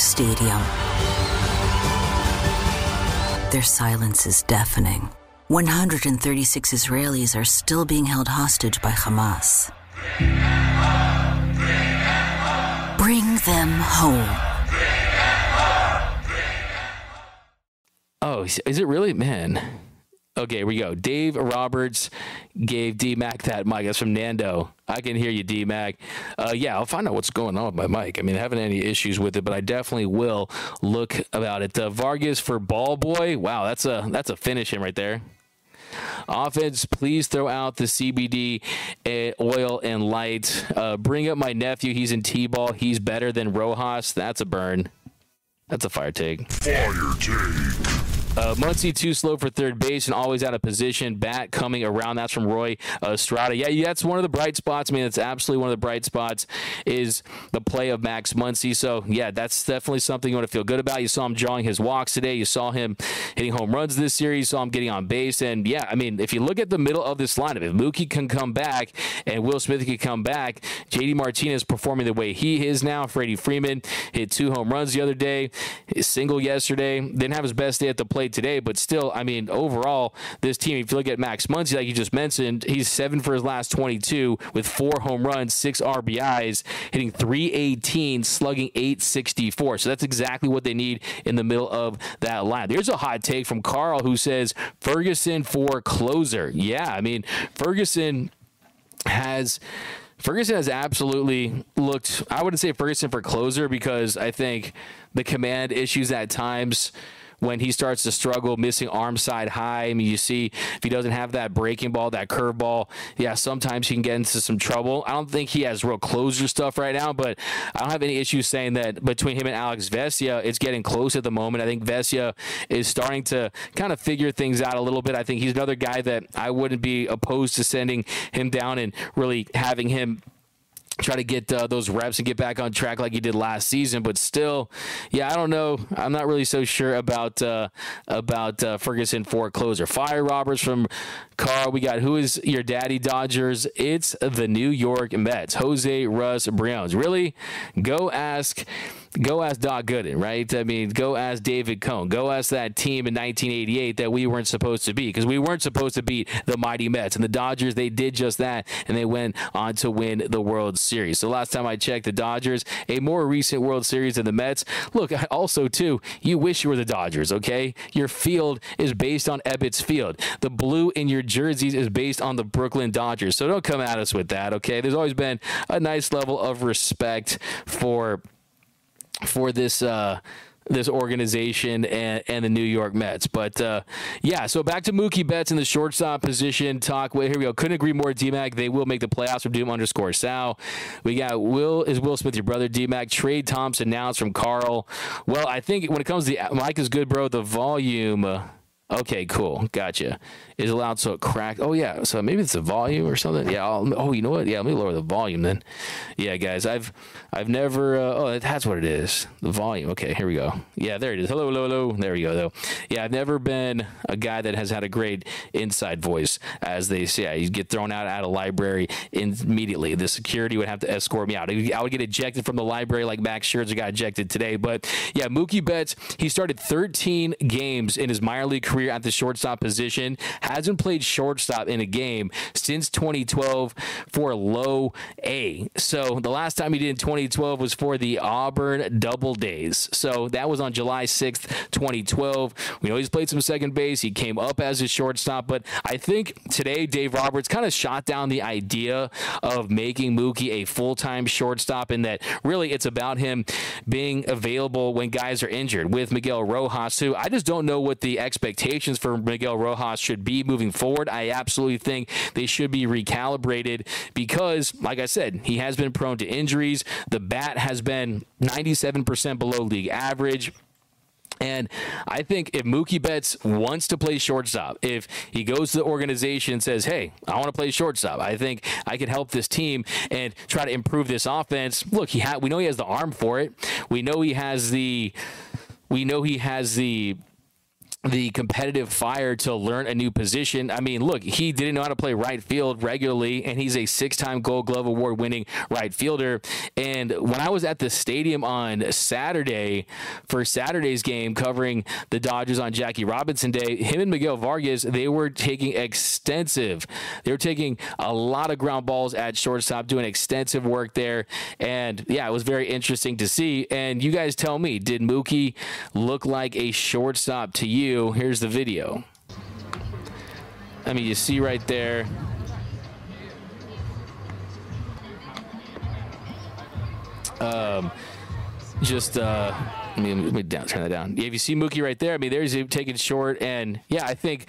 Stadium, their silence is deafening. 136 Israelis are still being held hostage by Hamas. Bring them home. Bring them home. Oh, is it really? Man. Okay, here we go. Dave Roberts gave D Mac that mic. That's from Nando. I can hear you, D Mac. Uh, yeah, I'll find out what's going on with my mic. I mean, I haven't any issues with it, but I definitely will look about it. Uh, Vargas for Ball Boy. Wow, that's a that's a finish in right there. Offense, please throw out the CBD uh, oil and light. Uh, bring up my nephew. He's in T-ball. He's better than Rojas. That's a burn. That's a fire take. Fire take. Uh, Muncy too slow for third base and always out of position. Bat coming around. That's from Roy Estrada. Yeah, that's one of the bright spots. I mean, that's absolutely one of the bright spots is the play of Max Muncy. So yeah, that's definitely something you want to feel good about. You saw him drawing his walks today. You saw him hitting home runs this series. You saw him getting on base. And yeah, I mean, if you look at the middle of this lineup, if Mookie can come back and Will Smith can come back, JD Martinez performing the way he is now. Freddie Freeman hit two home runs the other day, his single yesterday. Didn't have his best day at the plate today, but still, I mean, overall, this team, if you look at Max Muncy, like you just mentioned, he's seven for his last 22 with four home runs, six RBIs, hitting 318, slugging 864. So that's exactly what they need in the middle of that line. There's a hot take from Carl who says Ferguson for closer. Yeah, I mean, Ferguson has. Ferguson has absolutely looked. I wouldn't say Ferguson for closer because I think the command issues at times when he starts to struggle, missing arm side high. I mean, you see if he doesn't have that breaking ball, that curveball, yeah, sometimes he can get into some trouble. I don't think he has real closer stuff right now, but I don't have any issues saying that between him and Alex Vesia, it's getting close at the moment. I think Vesia is starting to kind of figure things out a little bit. I think he's another guy that I wouldn't be opposed to sending him down and really having him try to get uh, those reps and get back on track like he did last season. But still, yeah, I don't know. I'm not really so sure about uh, about uh, Ferguson closer. Fire robbers from Carl. We got who is your daddy Dodgers? It's the New York Mets. Jose Russ Browns. Really? Go ask go ask Doc Gooden, right? I mean, go ask David Cone. Go ask that team in 1988 that we weren't supposed to be because we weren't supposed to beat the mighty Mets. And the Dodgers, they did just that, and they went on to win the World Series. So last time I checked, the Dodgers, a more recent World Series than the Mets. Look, also, too, you wish you were the Dodgers, okay? Your field is based on Ebbets Field. The blue in your jerseys is based on the Brooklyn Dodgers. So don't come at us with that, okay? There's always been a nice level of respect for for this uh, this organization and, and the New York Mets. But uh, yeah, so back to Mookie Betts in the shortstop position. Talk. Wait, here we go. Couldn't agree more. DMAC. They will make the playoffs from Doom underscore Sal. We got Will. Is Will Smith your brother? DMAC. Trade Thompson announced from Carl. Well, I think when it comes to the, Mike is good, bro. The volume. Uh, Okay, cool. Gotcha. Is it allowed so it crack. Oh yeah. So maybe it's the volume or something. Yeah. I'll, oh, you know what? Yeah. Let me lower the volume then. Yeah, guys. I've I've never. Uh, oh, that's what it is. The volume. Okay. Here we go. Yeah. There it is. Hello, hello, hello. There we go. Though. Yeah. I've never been a guy that has had a great inside voice, as they say. Yeah, you get thrown out out of library immediately. The security would have to escort me out. I would get ejected from the library like Max Scherzer got ejected today. But yeah, Mookie Betts. He started 13 games in his minor league career career at the shortstop position. Hasn't played shortstop in a game since 2012 for low A. So the last time he did in 2012 was for the Auburn Double Days. So that was on July 6th, 2012. We know he's played some second base. He came up as a shortstop, but I think today Dave Roberts kind of shot down the idea of making Mookie a full time shortstop, and that really it's about him being available when guys are injured. With Miguel Rojas, who I just don't know what the expectation expectations for Miguel Rojas should be moving forward. I absolutely think they should be recalibrated because, like I said, he has been prone to injuries. The bat has been 97% below league average. And I think if Mookie Betts wants to play shortstop, if he goes to the organization and says, "Hey, I want to play shortstop. I think I can help this team and try to improve this offense." Look, he ha- we know he has the arm for it. We know he has the we know he has the the competitive fire to learn a new position. I mean, look, he didn't know how to play right field regularly, and he's a six time Gold Glove Award winning right fielder. And when I was at the stadium on Saturday for Saturday's game covering the Dodgers on Jackie Robinson Day, him and Miguel Vargas, they were taking extensive, they were taking a lot of ground balls at shortstop, doing extensive work there. And yeah, it was very interesting to see. And you guys tell me, did Mookie look like a shortstop to you? You, here's the video. I mean, you see right there. Um, just uh, let me, let me down, turn that down. Yeah, if you see Mookie right there, I mean, there's him taking short, and yeah, I think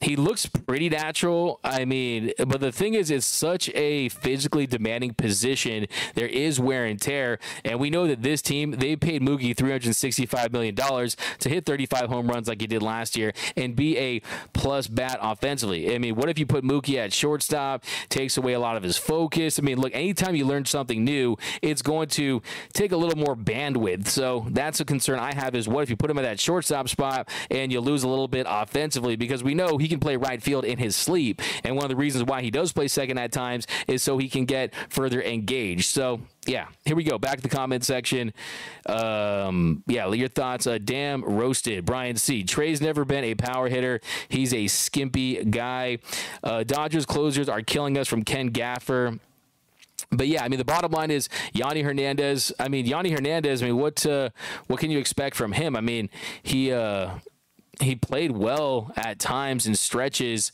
he looks pretty natural. I mean, but the thing is, it's such a physically demanding position. There is wear and tear, and we know that this team they paid Mookie three hundred sixty-five million dollars to hit thirty-five home runs like he did last year and be a plus bat offensively. I mean, what if you put Mookie at shortstop? Takes away a lot of his focus. I mean, look, anytime you learn something new, it's going to take a little more bandwidth. So that's a concern I have. Is what if you put him at that shortstop spot and you lose a little bit offensively because we know he can play right field in his sleep. And one of the reasons why he does play second at times is so he can get further engaged. So, yeah, here we go. Back to the comment section. Um, yeah, your thoughts. Uh, damn roasted. Brian C. Trey's never been a power hitter. He's a skimpy guy. Uh, Dodgers closers are killing us from Ken Gaffer. But yeah, I mean, the bottom line is Yonny Hernandez. I mean, Yonny Hernandez. I mean, what uh, what can you expect from him? I mean, he uh, he played well at times and stretches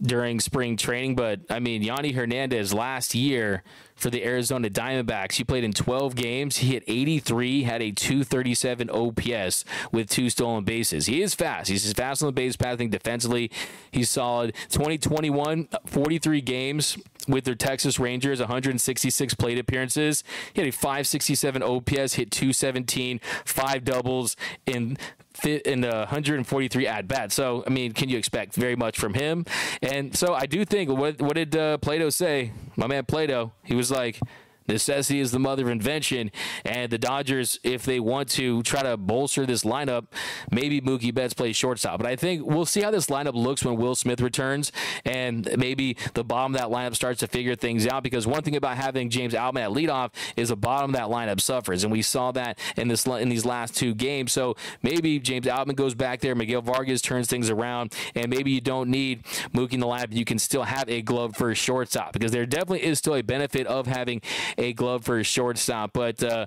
during spring training, but I mean, Yonny Hernandez last year for the Arizona Diamondbacks. He played in 12 games. He hit 83, had a 237 OPS with two stolen bases. He is fast. He's fast on the base path. I think defensively, he's solid. 2021, 43 games with their Texas Rangers, 166 plate appearances. He had a 567 OPS, hit 217, five doubles in in the 143 at bat. So, I mean, can you expect very much from him? And so, I do think what what did uh, Plato say? My man Plato, he was like, necessity is the mother of invention. And the Dodgers, if they want to try to bolster this lineup, maybe Mookie Betts plays shortstop. But I think we'll see how this lineup looks when Will Smith returns, and maybe the bottom of that lineup starts to figure things out. Because one thing about having James Outman at leadoff is the bottom of that lineup suffers, and we saw that in this in these last two games. So maybe James Outman goes back there, Miguel Vargas turns things around, and maybe you don't need Mookie in the lineup. You can still have a glove for shortstop because there definitely is still a benefit of having a glove for shortstop. But uh,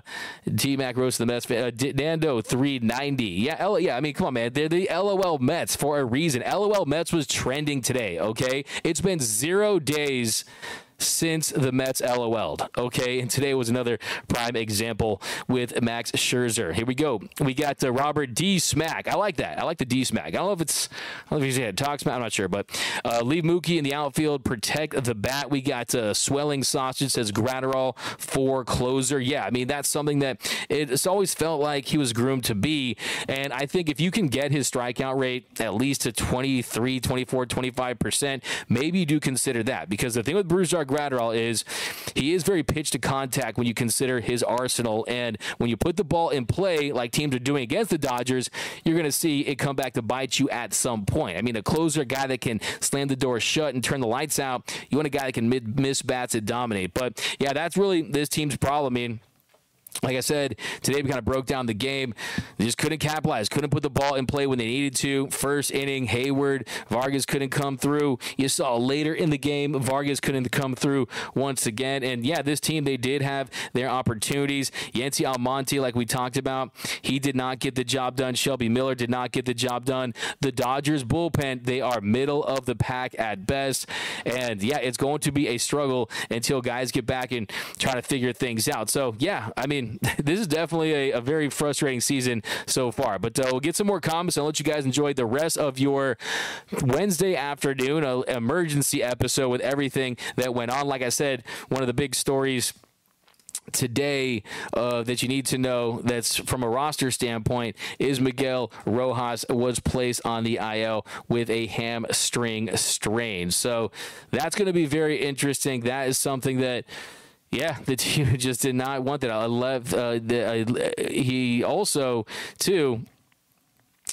T Mac rose the Mets. Uh, Nando 390. Yeah, L- yeah. I mean, come on, man. They're the LOL Mets for a reason. LOL Mets was trending today. Okay, it's been zero days since the Mets LOL'd. Okay, and today was another prime example with Max Scherzer. Here we go. We got uh, Robert D. Smack. I like that. I like the D. Smack. I don't know if it's, I don't know if he's had talk smack. I'm not sure, but uh, leave Mookie in the outfield. Protect the bat. We got uh, swelling sausage says Graterol for closer. Yeah, I mean that's something that it's always felt like he was groomed to be, and I think if you can get his strikeout rate at least to 23, 24, 25 percent, maybe you do consider that because the thing with Graterol is he is very pitch to contact when you consider his arsenal. And when you put the ball in play, like teams are doing against the Dodgers, you're going to see it come back to bite you at some point. I mean, a closer, a guy that can slam the door shut and turn the lights out. You want a guy that can mid- miss bats and dominate. But yeah, that's really this team's problem. I mean, like I said, today we kind of broke down the game. They just couldn't capitalize, couldn't put the ball in play when they needed to. First inning, Heyward, Vargas couldn't come through. You saw later in the game, Vargas couldn't come through once again. And yeah, this team, they did have their opportunities. Yency Almonte, like we talked about, he did not get the job done. Shelby Miller did not get the job done. The Dodgers bullpen, they are middle of the pack at best. And yeah, it's going to be a struggle until guys get back and try to figure things out. So yeah, I mean, this is definitely a, a, very frustrating season so far. But uh, we'll get some more comments and I'll let you guys enjoy the rest of your Wednesday afternoon uh, emergency episode with everything that went on. Like I said, one of the big stories today uh, that you need to know that's from a roster standpoint is Miguel Rojas was placed on the IL with a hamstring strain. So that's going to be very interesting. That is something that yeah, the team just did not want that. I left. Uh, the, uh, he also too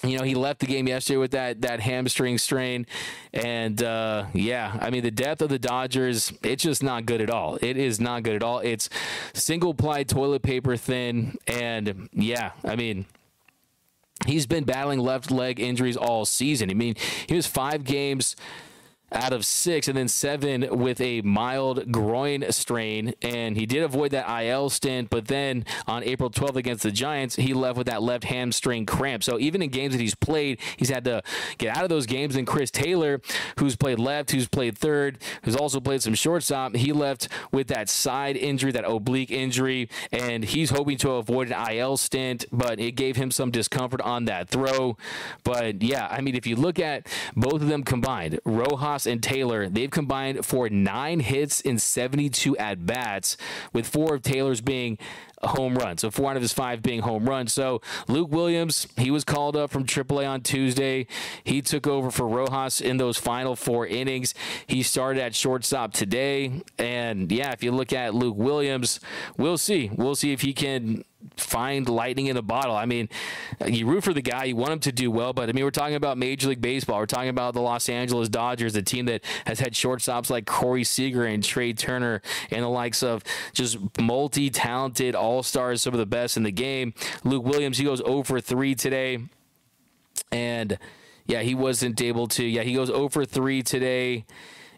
you know, he left the game yesterday with that that hamstring strain, and uh, yeah, I mean the depth of the Dodgers, it's just not good at all. It is not good at all. It's single ply toilet paper thin, and yeah, I mean. He's been battling left leg injuries all season. I mean, he was five games out of six, and then seven with a mild groin strain. And he did avoid that IL stint, but then on April 12th against the Giants, he left with that left hamstring cramp. So even in games that he's played, he's had to get out of those games. And Chris Taylor, who's played left, who's played third, who's also played some shortstop, he left with that side injury, that oblique injury, and he's hoping to avoid an IL stint, but it gave him some discomfort on that throw. But yeah, I mean, if you look at both of them combined, Rojas Ross and Taylor, they've combined for nine hits in 72 at bats, with four of Taylor's being home run. So four out of his five being home runs. So Luke Williams, he was called up from AAA on Tuesday. He took over for Rojas in those final four innings. He started at shortstop today. And yeah, if you look at Luke Williams, we'll see. We'll see if he can find lightning in a bottle. I mean, you root for the guy, you want him to do well, but I mean, we're talking about Major League Baseball. We're talking about the Los Angeles Dodgers, the team that has had shortstops like Corey Seager and Trea Turner and the likes of just multi talented all stars, some of the best in the game. Luke Williams, he goes over 3 today. And yeah, he wasn't able to. Yeah, he goes over 3 today.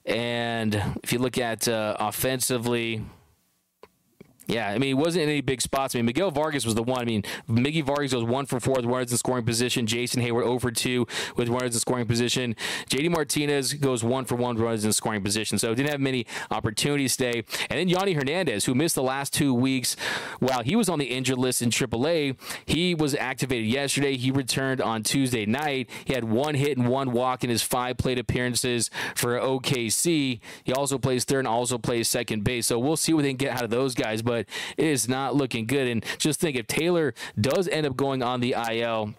And if you look at uh, offensively, yeah, I mean, he wasn't in any big spots. I mean, Miguel Vargas was the one. I mean, Miggy Vargas goes one for four with runners in scoring position. Jason Heyward over two with runners in scoring position. JD Martinez goes one for one with runners in scoring position. So didn't have many opportunities today. And then Yonny Hernandez, who missed the last two weeks while he was on the injured list in AAA, he was activated yesterday. He returned on Tuesday night. He had one hit and one walk in his five plate appearances for OKC. He also plays third and also plays second base. So we'll see what they can get out of those guys. But but it is not looking good. And just think if Taylor does end up going on the IL,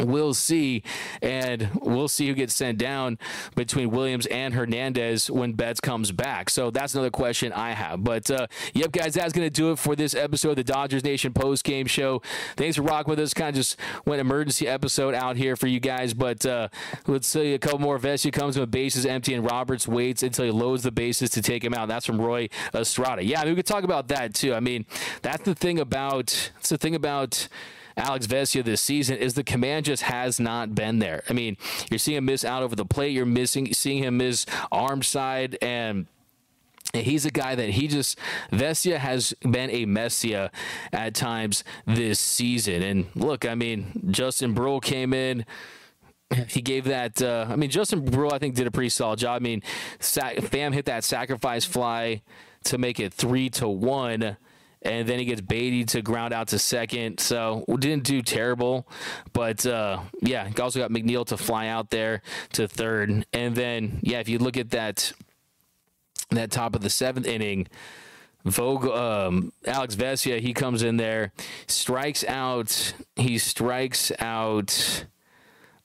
we'll see. And we'll see who gets sent down between Williams and Hernandez when Betts comes back. So that's another question I have. But uh, yep, guys, that's going to do it for this episode of the Dodgers Nation post game show. Thanks for rocking with us. Kind of just went emergency episode out here for you guys. But uh, let's see a couple more. Vesia comes with bases empty and Roberts waits until he loads the bases to take him out. That's from Roy Estrada. Yeah, I mean, we could talk about that too. I mean, that's the thing about, that's the thing about, Alex Vesia this season is the command just has not been there. I mean, you're seeing him miss out over the plate. You're missing seeing him miss arm side and. He's a guy that he just Vesia has been a messia at times this season. And look, I mean, Justin Bruihl came in he gave that. Uh, I mean, Justin Bruihl, I think, did a pretty solid job. I mean, Pham hit that sacrifice fly to make it three to one and then he gets Baty to ground out to second. So we didn't do terrible, but uh, yeah, he also got McNeil to fly out there to third, and then yeah, if you look at that that top of the seventh inning. Vogel, um, Alex Vesia, he comes in there, strikes out. He strikes out.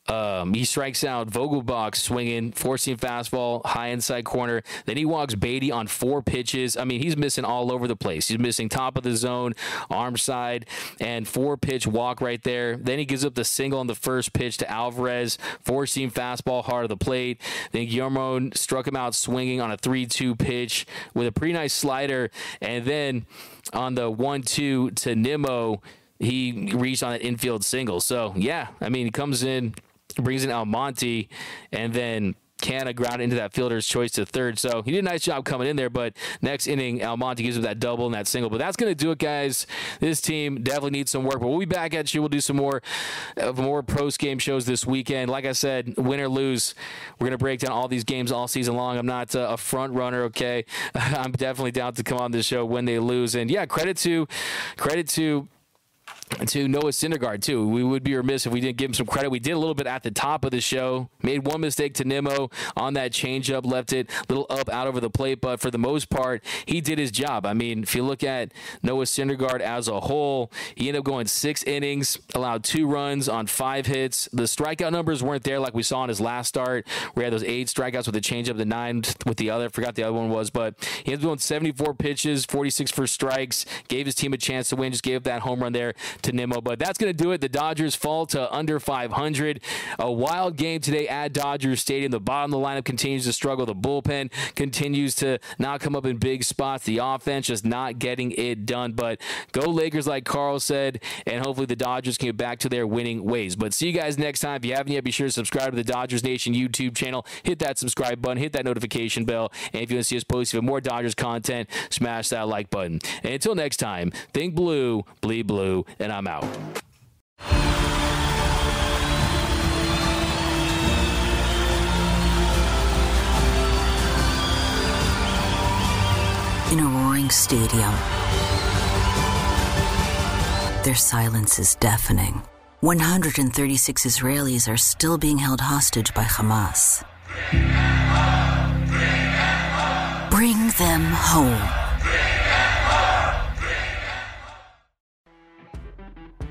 Um, he strikes out Vogelbach swinging, forcing fastball, high inside corner. Then he walks Baty on four pitches. I mean, he's missing all over the place. He's missing top of the zone, arm side, and four pitch walk right there. Then he gives up the single on the first pitch to Alvarez, forcing fastball hard of the plate. Then Guillorme struck him out swinging on a 3 2 pitch with a pretty nice slider. And then on the 1 2 to Nimmo, he reached on an infield single. So, yeah, I mean, he comes in brings in Almonte, and then Canha ground into that fielder's choice to third. So he did a nice job coming in there. But next inning, Almonte gives him that double and that single. But that's going to do it, guys. This team definitely needs some work. But we'll be back at you. We'll do some more of more post game shows this weekend. Like I said, win or lose, we're going to break down all these games all season long. I'm not uh, a front runner. Okay, I'm definitely down to come on this show when they lose. And yeah, credit to credit to to Noah Syndergaard too. We would be remiss if we didn't give him some credit. We did a little bit at the top of the show. Made one mistake to Nimmo on that changeup, left it a little up out over the plate, but for the most part, he did his job. I mean, if you look at Noah Syndergaard as a whole, he ended up going six innings, allowed two runs on five hits. The strikeout numbers weren't there like we saw in his last start. We had those eight strikeouts with the changeup, the nine with the other. I forgot the other one was, but he ended up going 74 pitches, 46 for strikes. Gave his team a chance to win. Just gave up that home run there to Nimmo. But that's going to do it. The Dodgers fall to under 500. A wild game today at Dodgers Stadium. The bottom of the lineup continues to struggle. The bullpen continues to not come up in big spots. The offense just not getting it done. But go Lakers, like Carl said, and hopefully the Dodgers can get back to their winning ways. But see you guys next time. If you haven't yet, be sure to subscribe to the Dodgers Nation YouTube channel. Hit that subscribe button, hit that notification bell. And if you want to see us post even more Dodgers content, smash that like button. And until next time, think blue, bleed blue, and I'm out. In a roaring stadium, their silence is deafening. 136 Israelis are still being held hostage by Hamas. Bring them home.